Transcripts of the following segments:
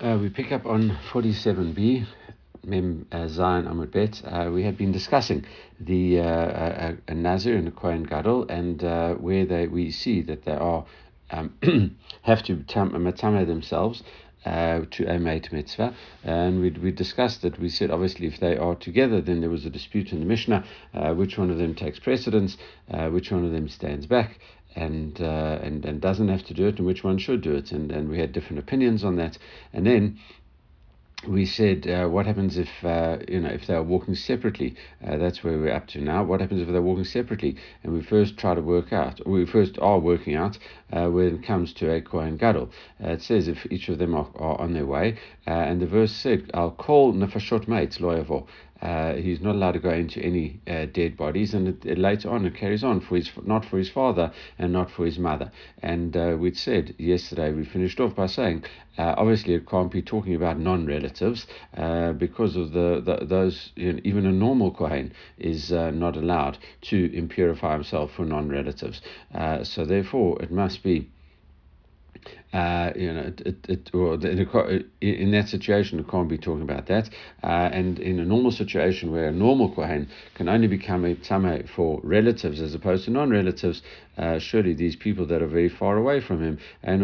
Uh, we pick up on 47b, Mem uh, Zayin Amud Bet. Uh, we had been discussing the uh, a, Nazir and the Kohen Gadol, and uh, where they we see that they are um, have to matame themselves. Uh, to a mate mitzvah, and we we discussed that. We said obviously if they are together, then there was a dispute in the Mishnah, uh, which one of them takes precedence, uh, which one of them stands back, and uh, and and doesn't have to do it, and which one should do it, and and we had different opinions on that, and then we said, uh, what happens if uh, you know if they are walking separately? Uh, that's where we're up to now. What happens if they're walking separately? And we first try to work out, we first are working out uh, when it comes to a kohen gadol. Uh, it says if each of them are, are on their way, uh, and the verse said, "I'll call nefashot mates loyavo." Uh, he's not allowed to go into any uh, dead bodies, and it, it later on it carries on for his not for his father and not for his mother. And uh, we'd said yesterday we finished off by saying uh, obviously it can't be talking about non-relatives uh, because of the, the those you know, even a normal kohen is uh, not allowed to impurify himself for non-relatives. so therefore it must be uh, you know, it, it, it or the, in that situation, it can't be talking about that. Uh, and in a normal situation where a normal kohen can only become a tame for relatives as opposed to non-relatives, uh, surely these people that are very far away from him, okay,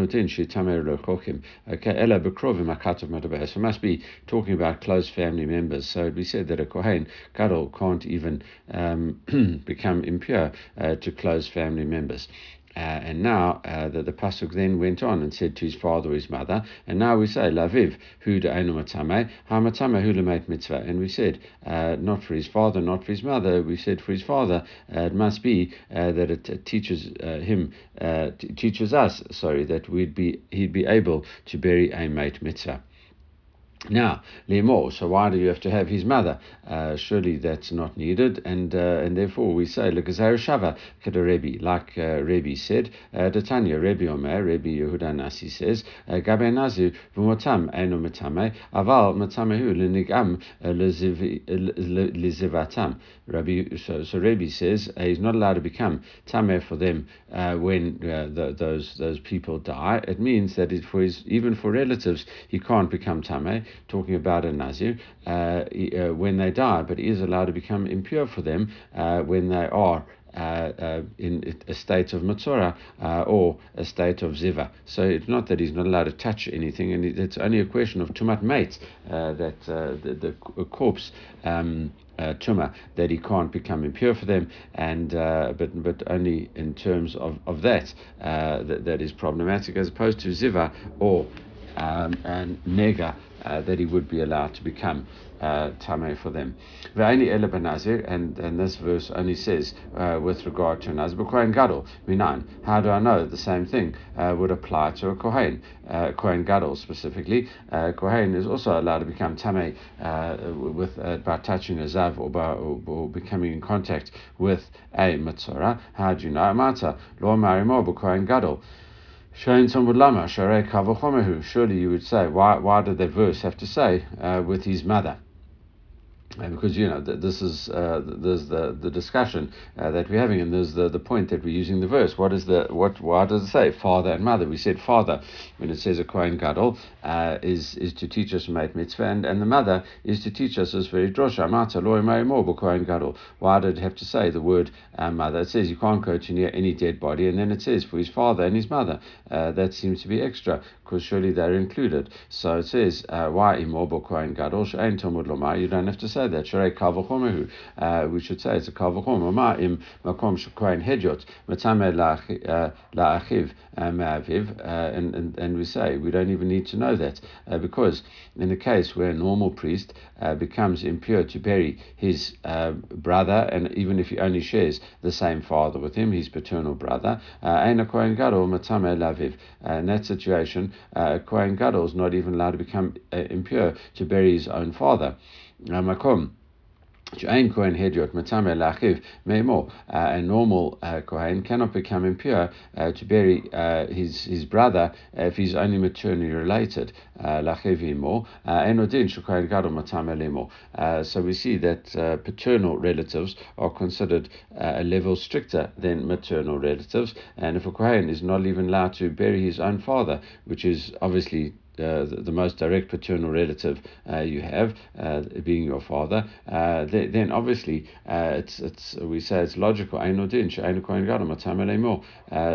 ella bekrovim So must be talking about close family members. So we said that a kohen gadol can't even um, become impure uh, to close family members. Uh, and now uh, the, the pasuk then went on and said to his father or his mother, and now we say laviv hu de'enu matame hamatame mitzvah, and we said uh, not for his father, not for his mother. We said for his father, uh, it must be uh, that it teaches uh, him, t- teaches us, sorry, that we'd be he'd be able to bury a mate mitzvah. Now, lemor. So why do you have to have his mother? Uh, surely that's not needed, and uh, and therefore we say lekazar shava Rebbe, like uh, Rebbe said. Uh, Datanya Rebbe Omer Rebbe Yehuda Nasi says uh, Gabe Nazu v'motam eno metame aval metamehu lenigam uh, lezivatam. Rabbi so, so Rebbe says he's not allowed to become tameh for them when the, those those people die. It means that it, for his even for relatives he can't become tameh talking about a Nazir, uh, uh, when they die, but is allowed to become impure for them uh, when they are uh, in a state of Matzora uh, or a state of Ziva. So it's not that he's not allowed to touch anything, and it's only a question of Tumat Mate that the, the corpse. Um, uh, tuma that he can't become impure for them, and uh, but but only in terms of of that, uh, that that is problematic as opposed to ziva or um, and nega uh, that he would be allowed to become uh, tame for them. And, and this verse only says uh, with regard to Nazir Kohen Gadol, Minan. How do I know the same thing uh, would apply to a Kohen? Uh, Kohen Gadol specifically. Uh, Kohen is also allowed to become tame uh, with uh, by touching a zav or, by, or, or, becoming in contact with a matzora. How do you know? Mata, lo marimo Kohen Gadol. Surely you would say, why, why did that verse have to say uh, with his mother? Because you know this is uh, there's the the discussion uh, that we're having, and there's the, the point that we're using the verse. What is the what? Why does it say father and mother? We said father when it says a kohen gadol uh, is is to teach us mate mitzvah, and, and the mother is to teach us as very drosha mata loy. Why did it have to say the word uh, mother? It says you can't go to near any dead body, and then it says for his father and his mother. Uh, that seems to be extra because surely they're included. So it says uh, why imob kohen gadol. You don't have to say say that. Sharei kavachomehu. Uh, we should say it's a kavachom. Ma im makom shukrein hedyot matame la'achiv uh, ma'aviv. Uh, and, and, we say we don't even need to know that uh, because in the case where a normal priest uh, becomes impure to bury his uh, brother, and even if he only shares the same father with him, his paternal brother, Aina Kohen Gadol Matame Laviv. In that situation, uh, Kohen Gadol is not even allowed to become impure to bury his own father makom. Ein Kohen Matame Lachiv uh, A normal uh, Kohen cannot become impure uh, to bury uh, his his brother if he's only maternally related. Uh, Lachiv Imo uh, Enodin Shukohen Gadol Matame So we see that paternal relatives are considered a level stricter than maternal relatives, and if a Kohen is not even allowed to bury his own father, which is obviously uh, the, the, most direct paternal relative uh, you have, uh, being your father, uh, th- then obviously it's it's we say it's logical.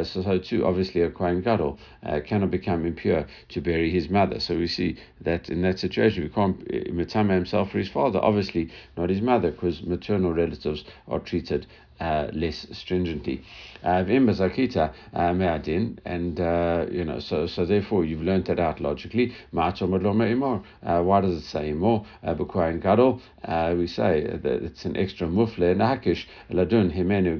So, so too, obviously, a kohen gadol cannot become impure to bury his mother. So we see that in that situation, we can't mitame himself for his father, obviously not his mother, because maternal relatives are treated uh, less stringently. Uh, Zakita uh, me'adin, and uh, you know, so so therefore you've learned that out logically. Why does it say gadol, we say that it's an extra mufle ladun himenu.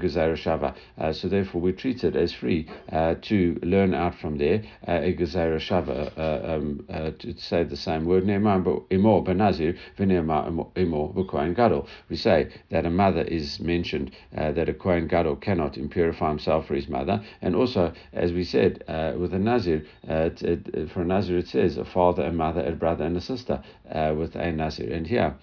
So therefore we treat it as free to learn out from there a gezer shava um, to say the same word. Benazir v'ne'emar imor b'kohen gadol. We say that a mother is mentioned. Uh, uh, that a Kohen Gadol cannot impurify himself for his mother. And also, as we said, uh, with a Nazir, uh, it, for a Nazir it says a father, a mother, a brother, and a sister uh, with a Nazir. And here,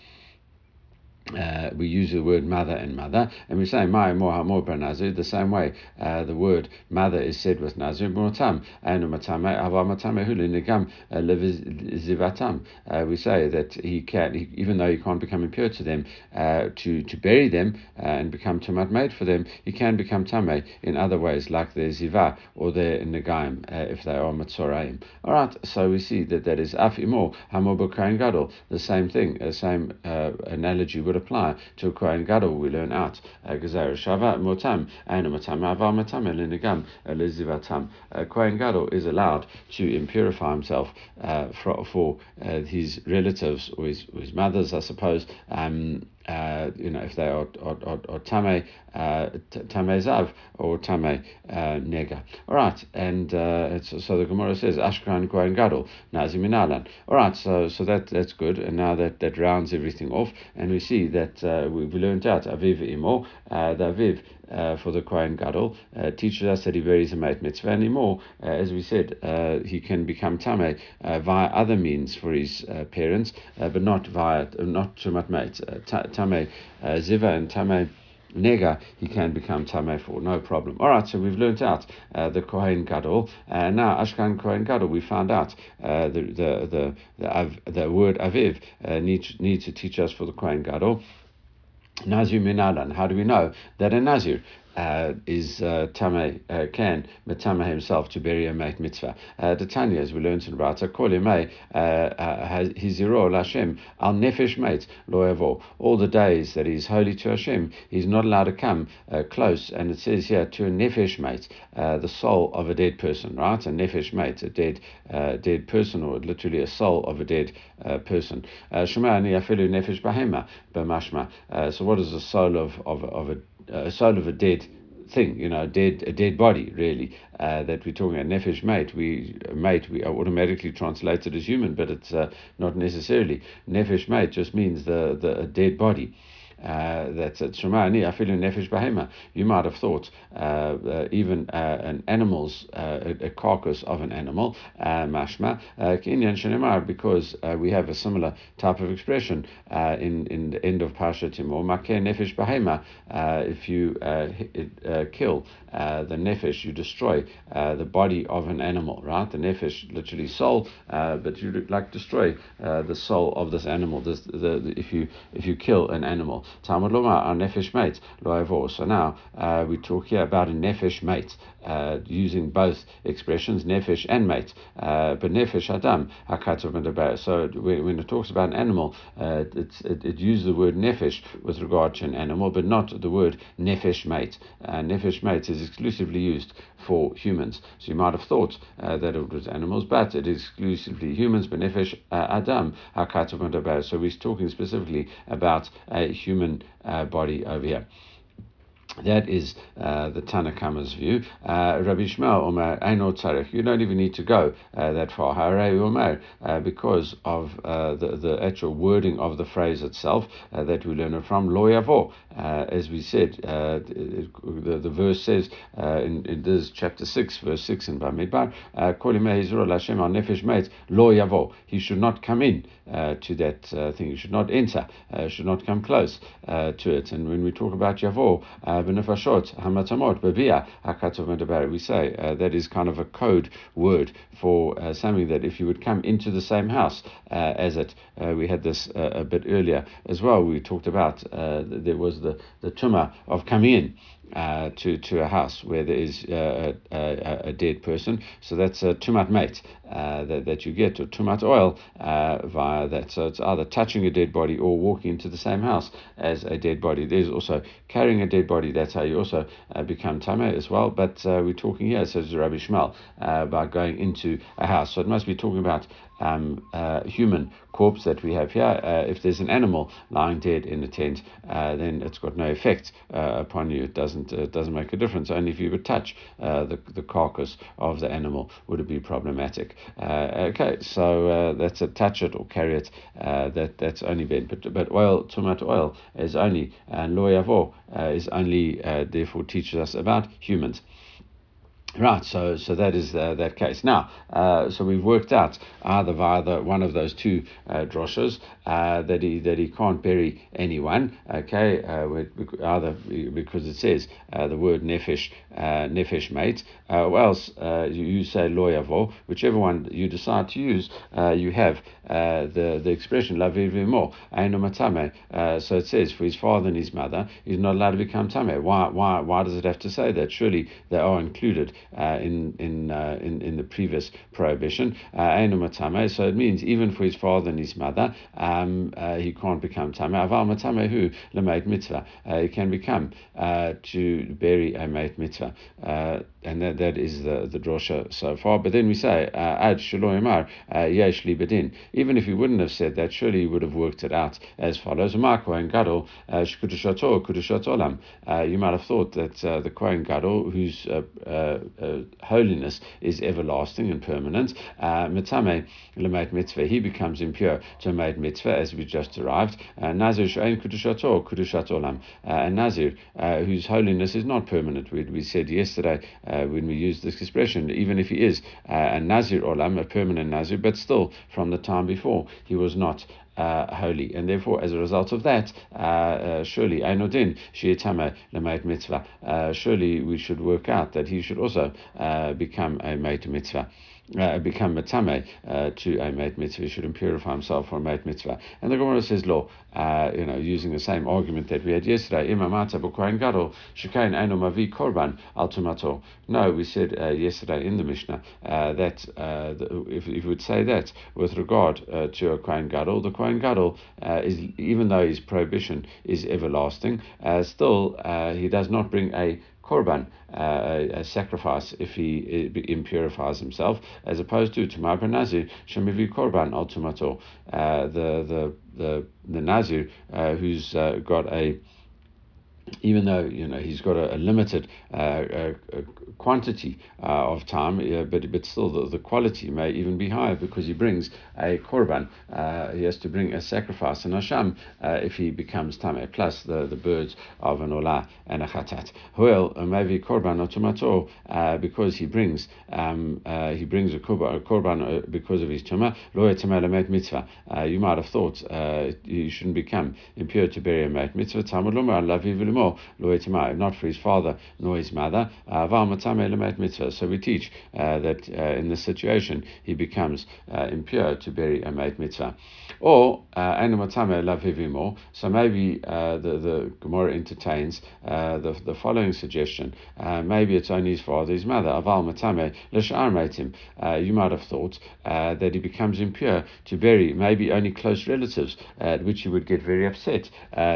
uh, we use the word mother and mother, and we say my more more nazir the same way. Uh, the word mother is said with nazir mutam and matame avamatame hulinigam uh, zivatam. Uh, we say that he can, even though he can't become impure to them, uh, to to bury them uh, and become tumat made for them, he can become tame in other ways, like their ziva or their negaim if they are matzoraim. All right, so we see that that is af imor hamor gadol, the same thing, the same analogy would would apply to a Kohen Gadol. We learn out Gezer Shava Motam and Motam Avar Motam Elinigam Elizivatam. Kohen Gadol is allowed to impurify himself uh, for, for uh, his relatives or his, or his mothers, I suppose. Um, uh, you know, if they are, are, tame, uh, tame zav or tame uh, nega. All right, and uh, so the Gemara says Ashkan Kohen Gadol Nazi Minalan. All right, so so that that's good, and now that that rounds everything off, and we see that uh, we, we learned out Aviv Imo, uh, the Aviv uh, for the Kohen Gadol uh, teaches us that he buries a mate mitzvah anymore. Uh, as we said, uh, he can become tame uh, via other means for his uh, parents, but not via not tumat mate. Tame ziva and tame nega, he can become Tame for, no problem. All right, so we've learnt out uh, the Kohen Gadol. Uh, now, Ashkan Kohen Gadol, we found out uh, the, the, the, the, the word Aviv uh, needs, needs to teach us for the Kohen Gadol. Nazir Minalan. How do we know that a Nazir uh, is uh, Tame uh, Matama himself to bury a mate mitzvah. Uh, the Tanya, as we learned in Rata, Kol Yemei Hiziro Lashem Al Nefesh Mate Lo All the days that he's holy to Hashem, he's not allowed to come uh, close. And it says here to a Nefesh Mate, uh, the soul of a dead person, right? A Nefesh Mate, a dead uh, dead person, or literally a soul of a dead person. Shema Ani Afilu Nefesh Bahema B'mashma. So what is the soul of of of a a soul of a dead thing, you know, a dead a dead body, really. Uh, that we're talking about nefesh mate. We mate we automatically translate it as human, but it's uh, not necessarily nefesh mate. Just means the the a dead body. Uh, that's at Shemani, Afilu Nefesh Bahema. You might have thought uh, uh, even uh, an animal's, uh, a, carcass of an animal, uh, mashma, uh, Kinyan Shenemar, because we have a similar type of expression in, in the end of Parshat Emor, Makeh Nefesh Bahema. If you kill the nefesh, you destroy the body of an animal, right? The nefesh, literally soul, but you like destroy the soul of this animal. This, the, the, if you if you kill an animal, Talmud Lomar, our nefesh mate, lo So now uh, we talk here about a nefesh mate, uh, using both expressions, nefesh and mate. Uh, but nefesh adam, hakatov So when it talks about an animal, uh, it, it uses the word nefesh with regard to an animal, but not the word nefesh mate. Uh, nefesh mate is exclusively used for humans. So you might have thought uh, that it was animals, but it is exclusively humans, but nefesh uh, adam, hakatov So we're talking specifically about a human uh, body over here. That is uh, the Tanna Kamma's view. Uh, Rabbi Yishmael Omer Eino Tzarech. You don't even need to go uh, that far. Harei Omer, uh, because of uh, the the actual wording of the phrase itself uh, that we learn it from Lo Yavo. as we said, the, the verse says in, in this chapter six, verse six in Bamidbar, Hashem Al Nefesh Meit Lo Yavo. He should not come in to that thing. He should not enter. should not come close to it. And when we talk about Yavo, benefashot hamatamot bevia hakatov medaber. We say uh, that is kind of a code word for uh, something that if you would come into the same house uh, as it, uh, we had this uh, a bit earlier as well. We talked about there was the the tuma of coming in uh, to to a house where there is uh, a, a, dead person. So that's a tumat mate uh, that, that you get, or tumat oil uh, via that. So it's either touching a dead body or walking into the same house as a dead body. There's also carrying a dead body. That's how you also uh, become tame as well. But we're talking here, says Rabbi Yishmael, about going into a house. So it must be talking about um, uh, human corpse that we have here. Uh, if there's an animal lying dead in a tent, uh, then it's got no effect uh, upon you. It doesn't it doesn't make a difference. Only if you would touch uh, the the carcass of the animal would it be problematic. okay, so that's a touch it or carry it. that that's only been but but oil tomato oil is only and lo yavo is only therefore teaches us about humans. Right, so so that is uh, that case. Now, uh, so we've worked out either via the, one of those two uh, droshes uh, that he that he can't bury anyone. Okay, uh, either because it says uh, the word nefesh uh, nefesh mate, or else you, you, say loyavo, whichever one you decide to use. you have the the expression la vivimo ainu matame. So it says for his father and his mother, he's not allowed to become tame. Why why why does it have to say that? Surely they are included in in, uh, in in the previous prohibition. Uh, so it means even for his father and his mother, um, he can't become tame. Aval matame who mitzvah. he can become to bury a mate mitzvah and that, that is the, the drosha so far. But then we say, ad shaloimar yesh bedin. Even if he wouldn't have said that, surely he would have worked it out as follows. Umar Kohen Gadol, shkudushato, kudushat olam. You might have thought that uh, the Kohen Gadol, whose uh, uh, uh, holiness is everlasting and permanent. Uh, Mitzame lemait mitzvah, he becomes impure to made mitzvah, as we just arrived. Uh, Nazir she'en kudushato, kudushat olam. And Nazir, whose holiness is not permanent. We, we said yesterday when we used this expression, even if he is a Nazir olam, a permanent Nazir, but still from the time before, he was not uh, holy. And therefore, as a result of that, uh, uh, surely, Ainodin, Shiitame, Lemait Mitzvah, uh, surely we should work out that he should also uh, become a Mait Mitzvah uh, become metame uh, to a mate mitzvah, he shouldn't purify himself for a mate mitzvah. And the Gemara says, "Lo, uh, you know, using the same argument that we had yesterday, imamata b'kohen gadol shekain eno mavi korban al tumato." No, we said uh, yesterday in the Mishnah uh, that uh, the, if, if we would say that with regard to a kohen gadol, the kohen gadol is even though his prohibition is everlasting, still he does not bring a korban, uh, a, sacrifice if he impurifies himself, as opposed to Tumar Nazir, Shemivi korban al tumato, uh, the, the, the, the Nazir uh, who's uh, got a even though you know he's got a, a limited uh, a, a quantity uh, of time, uh, but but still the, the quality may even be higher because he brings a korban. Uh, he has to bring a sacrifice and asham uh, if he becomes tame, plus the, the birds of an olah and a chatat. Well, uh, maybe korban otomato uh, because he brings um, he brings a korban, because of his tuma. Lo mitzvah. You might have thought you shouldn't become impure to bury a mitzvah. Talmud lomar not for his father nor his mother. So we teach uh, that uh, in this situation he becomes uh, impure to bury a mate mitzvah. Or lavivimo. So maybe uh, the the Gemara entertains uh, the the following suggestion. Uh, maybe it's only his father, his mother. Aval. You might have thought that he becomes impure to bury maybe only close relatives, at which he would get very upset.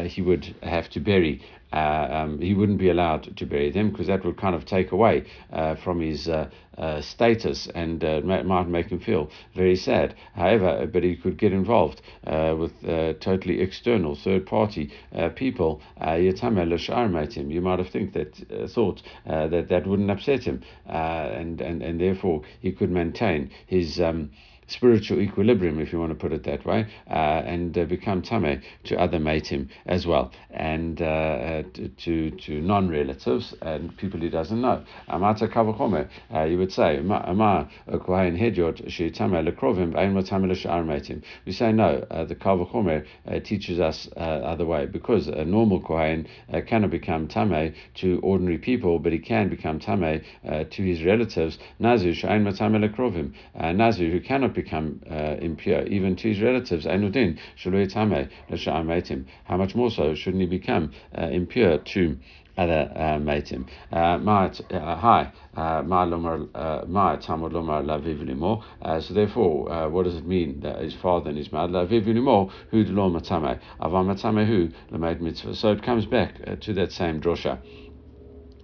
he would have to bury uh, um, he wouldn't be allowed to bury them because that would kind of take away uh, from his uh, uh status and uh, might make him feel very sad. However, but he could get involved uh, with totally external, third party people. You might have think that thought that that wouldn't upset him, and, and and therefore he could maintain his. Um, spiritual equilibrium, if you want to put it that way, uh, and uh, become tame to other matim as well, and uh, to to non-relatives and people he doesn't know. Amata kavachome, uh, you would say, ama kohen hedyot sheitame lekrovim ein matame l'shar matim. We say no. Uh, the kavachome teaches us other way because a normal kohen cannot become tame to ordinary people, but he can become tame to his relatives. Nazu matame lekrovim. Nazu who cannot become uh, impure even to his relatives. Einudin tame How much more so shouldn't he become uh, impure to other uh. Uh, uh, hi, lomar ma tamod lomar limo. So therefore, what does it mean that his father and his mother limo who lo matame avam matame who lamed mitzvah. So it comes back to that same drosha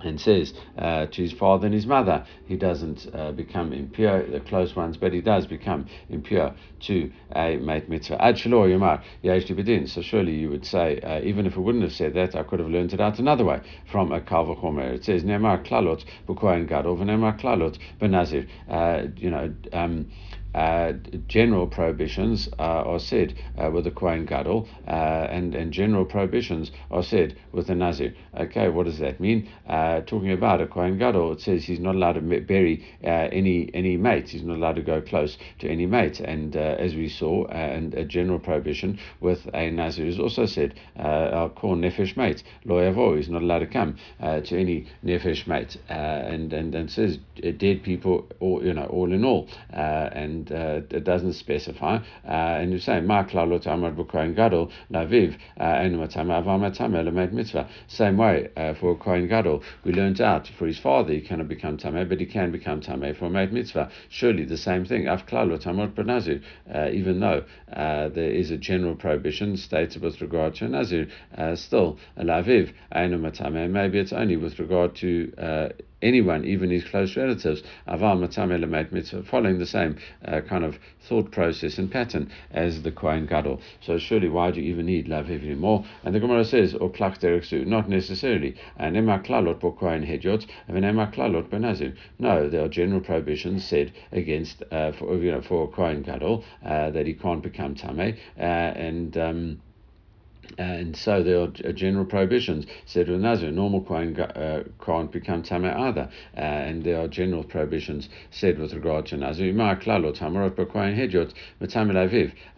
and says uh, to his father and his mother, he doesn't uh, become impure, the close ones, but he does become impure to a mate mitzvah. Ad yomar bedin. So surely you would say, uh, even if it wouldn't have said that, I could have learned it out another way from a kalva chomer. It says, Nemar klalot b'kohen gadol v'nemar klalot b'nazir. Uh, you know, um, uh, general prohibitions uh, are said uh, with the Kohen Gadol, and, and general prohibitions are said with the Nazir. Okay, what does that mean? Uh, talking about a Kohen Gadol, it says he's not allowed to bury uh, any any mates. He's not allowed to go close to any mate. And uh, as we saw, and a general prohibition with a Nazir is also said, our core nefesh mate, lo yavo, he's not allowed to come to any nefesh mate. and, and, and says dead people, all, you know, all in all. and uh, it doesn't specify. Uh, and you say, Ma klalot amar b'kohen gadol laviv uh, enu matame lemed mitzvah. Same way uh, for kohen gadol, we learned out for his father he cannot become tame, but he can become tame for made mitzvah. Surely the same thing. Af klalot amar b'nazir, even though uh, there is a general prohibition stated with regard to a nazir, uh, still laviv enu matame. Maybe it's only with regard to anyone, even his close relatives, following the same uh, kind of thought process and pattern as the Kohen Gadol. So surely, why do you even need laviv anymore? And the Gemara says, or klak not necessarily. Nema klalot bo hedyot, nema klalot benazir. No, there are general prohibitions said against uh, for you know for Kohen Gadol uh, that he can't become tame uh, and. Um, and so there are general prohibitions. Said with Nazir, normal Kohen uh, can't become Tameh either. Uh, and there are general prohibitions said with regard to Nazir.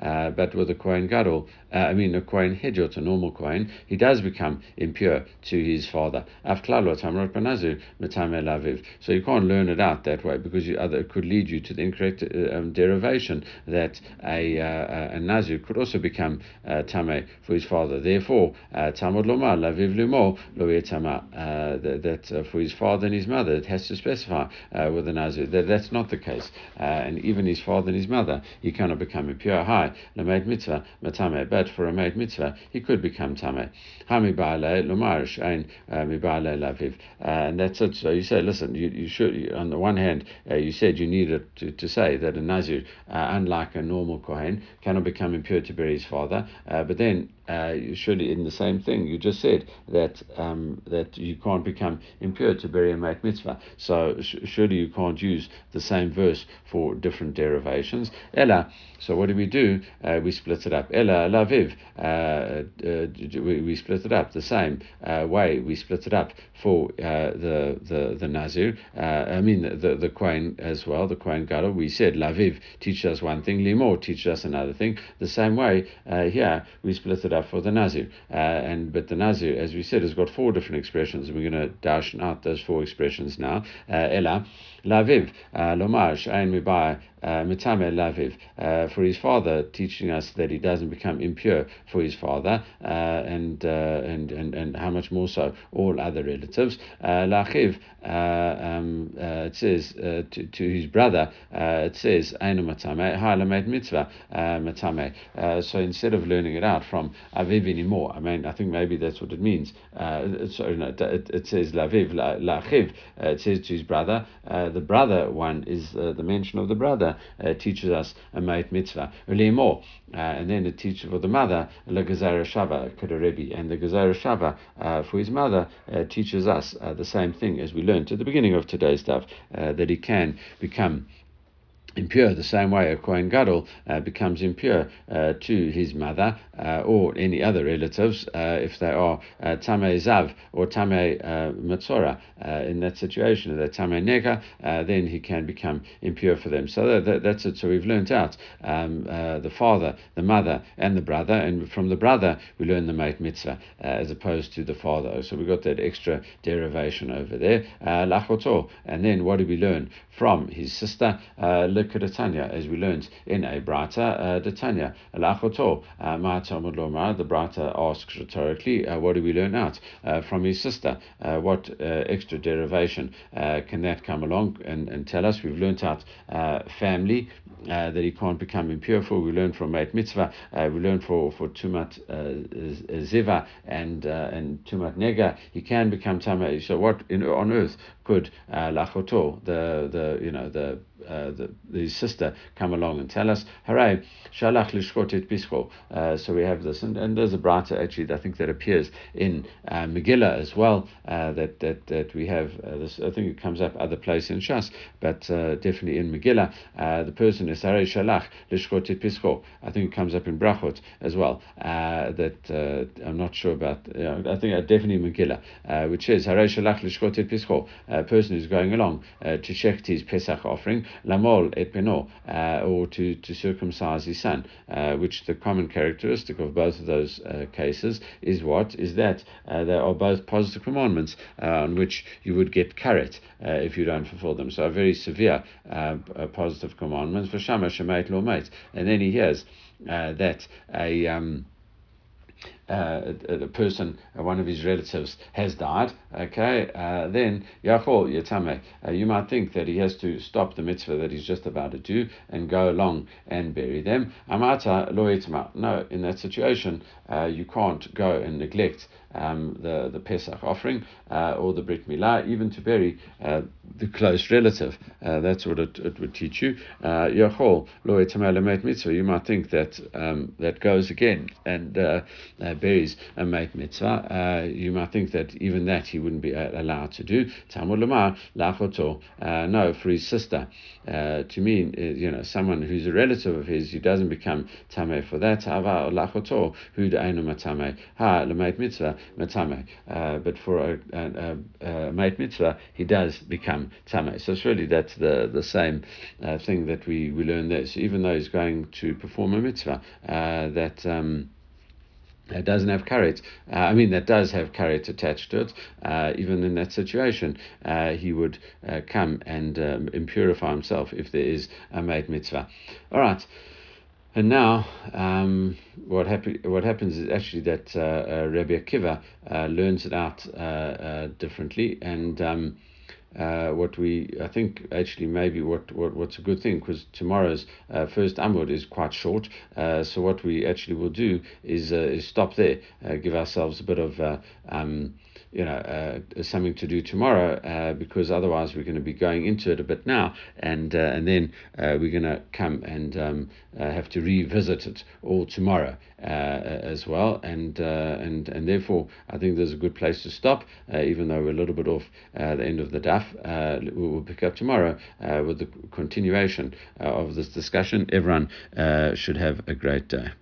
Uh, but with a Kohen Gadol, uh, I mean a Kohen Hedyot, a normal Kohen, he does become impure to his father. Af Klalot, Hamarot, Benazir, Matame Laviv. So you can't learn it out that way because you, other, it could lead you to the incorrect uh, um, derivation that a, uh, a Nazir could also become uh, Tameh for his father father. Therefore, uh, Tamud Lomar, Laviv Lumo, Lo uh, that uh, for his father and his mother, it has to specify uh, with the Nazir. That, that's not the case. Uh, and even his father and his mother, he cannot become a pure high, Lamed Mitzvah, Matame. But for a made mitzvah, he could become Tame. Hami Baale, Lomar, Shain, Laviv. And that's it. So you say, listen, you, you should, on the one hand, you said you needed to, to say that a Nazir, unlike a normal Kohen, cannot become impure to bury his father. but then uh, surely in the same thing you just said that um, that you can't become impure to bury a mate mitzvah. So sh- surely you can't use the same verse for different derivations. Ella. So what do we do? Uh, we split it up. Ella laviv. Uh, uh, we, we split it up the same uh, way. We split it up for uh, the the the nazir. I mean the the, the Kohen as well. The Kohen Gadol. We said laviv teaches us one thing. Limor teaches us another thing. The same way here we split it up for the Nazir. Uh, and but the Nazir, as we said, has got four different expressions. We're going to dash out those four expressions now. Uh, Ella, Laviv, uh, Lomar, Shain Mibai, uh, Mitame Laviv, uh, for his father, teaching us that he doesn't become impure for his father, uh, and, uh, and, and, and how much more so all other relatives. Uh, Lachiv, um, it says to, to his brother, it says, Ainu Matame, Halamet Mitzvah Matame. So instead of learning it out from Aviv anymore, I mean, I think maybe that's what it means. sorry, no, it, it says Laviv, Lachiv, it says to his brother, the brother one is the mention of the brother uh, teaches us a mate mitzvah. Uh, and then it teaches for the mother, la Gezerah Shava, Kedarebi. And the Gezerah Shava uh, for his mother uh, teaches us uh, the same thing as we learned at the beginning of today's stuff, uh, that he can become impure the same way a Kohen Gadol uh, becomes impure uh, to his mother uh, or any other relatives uh, if they are uh, Tamei Zav or Tamei uh, Matzora in that situation, if they're Tamei Nega, then he can become impure for them. So that, that, that's it. So we've learned out um, the father, the mother, and the brother, and from the brother we learn the mate mitzvah as opposed to the father. So we got that extra derivation over there. Lachoto. And then what do we learn from his sister? Tanya, as we learned in a Brata, uh, the Tanya, Alachoto, uh, Ma'atamud the Brata asks rhetorically, uh, what do we learn out uh, from his sister? Uh, what uh, extra derivation can that come along and, and tell us? We've learned out family, that he can't become impure for. We learn from Meit Mitzvah. We learn for for Tumat Ziva and and Tumat Nega. He can become Tama. So what in, on earth could Lachoto, the the you know the uh, the, the sister come along and tell us, Hooray, Shalach Lishkotit Pischo. Uh, so we have this, and, and there's a brata actually, I think that appears in uh, Megillah as well, uh, that, that that we have uh, this, I think it comes up other places in Shas, but uh, definitely in Megillah, the person is Hooray Shalach Lishkotit Pischo. I think it comes up in Brachot as well, that I'm not sure about, you know, I think definitely Megillah, which is Hooray Shalach Lishkotit Pischo, a person who's going along to check his Pesach offering, lamol et peno, uh, or to, to circumcise his son, uh, which the common characteristic of both of those uh, cases is what? Is that they are both positive commandments on which you would get karet if you don't fulfill them. So, a very severe positive commandments for Shama Shemait Lo And then he hears that a. Um, uh, a, person, uh, one of his relatives, has died, okay, uh, then Yachol Yatame, uh, you might think that he has to stop the mitzvah that he's just about to do and go along and bury them. Amata lo No, in that situation, uh, you can't go and neglect um, the, the Pesach offering uh, or the Brit Milah, even to bury uh, the close relative. Uh, that's what it, it would teach you. Uh, Yachol mitzvah. You might think that um, that goes again and uh, uh, buries a mate mitzvah. you might think that even that he wouldn't be allowed to do. Talmud lamar lachoto. No, for his sister. to mean, you know, someone who's a relative of his, who doesn't become tameh for that. Ava lachoto who de'enu matame ha lemait mitzvah matame. But for a, a, a, a mate mitzvah, he does become tame. So it's really that's the the same uh, thing that we we learn there. So even though he's going to perform a mitzvah, uh, that. Um, that doesn't have karet. Uh, I mean, that does have karet attached to it. Uh, even in that situation, uh, he would uh, come and um, impurify himself if there is a made mitzvah. All right. And now, um, what, happen- what happens is actually that uh, uh, Rabbi Akiva learns it out differently, and um, uh, what we I think actually maybe what, what what's a good thing because tomorrow's uh, first Amud is quite short. Uh, so what we actually will do is uh, is stop there, uh, give ourselves a bit of uh, um, you know uh, something to do tomorrow uh, because otherwise we're going to be going into it a bit now and uh, and then uh, we're going to come and um, uh, have to revisit it all tomorrow uh, as well. And and and therefore I think there's a good place to stop even though we're a little bit off the end of the daf we'll pick up tomorrow with the continuation of this discussion. Everyone should have a great day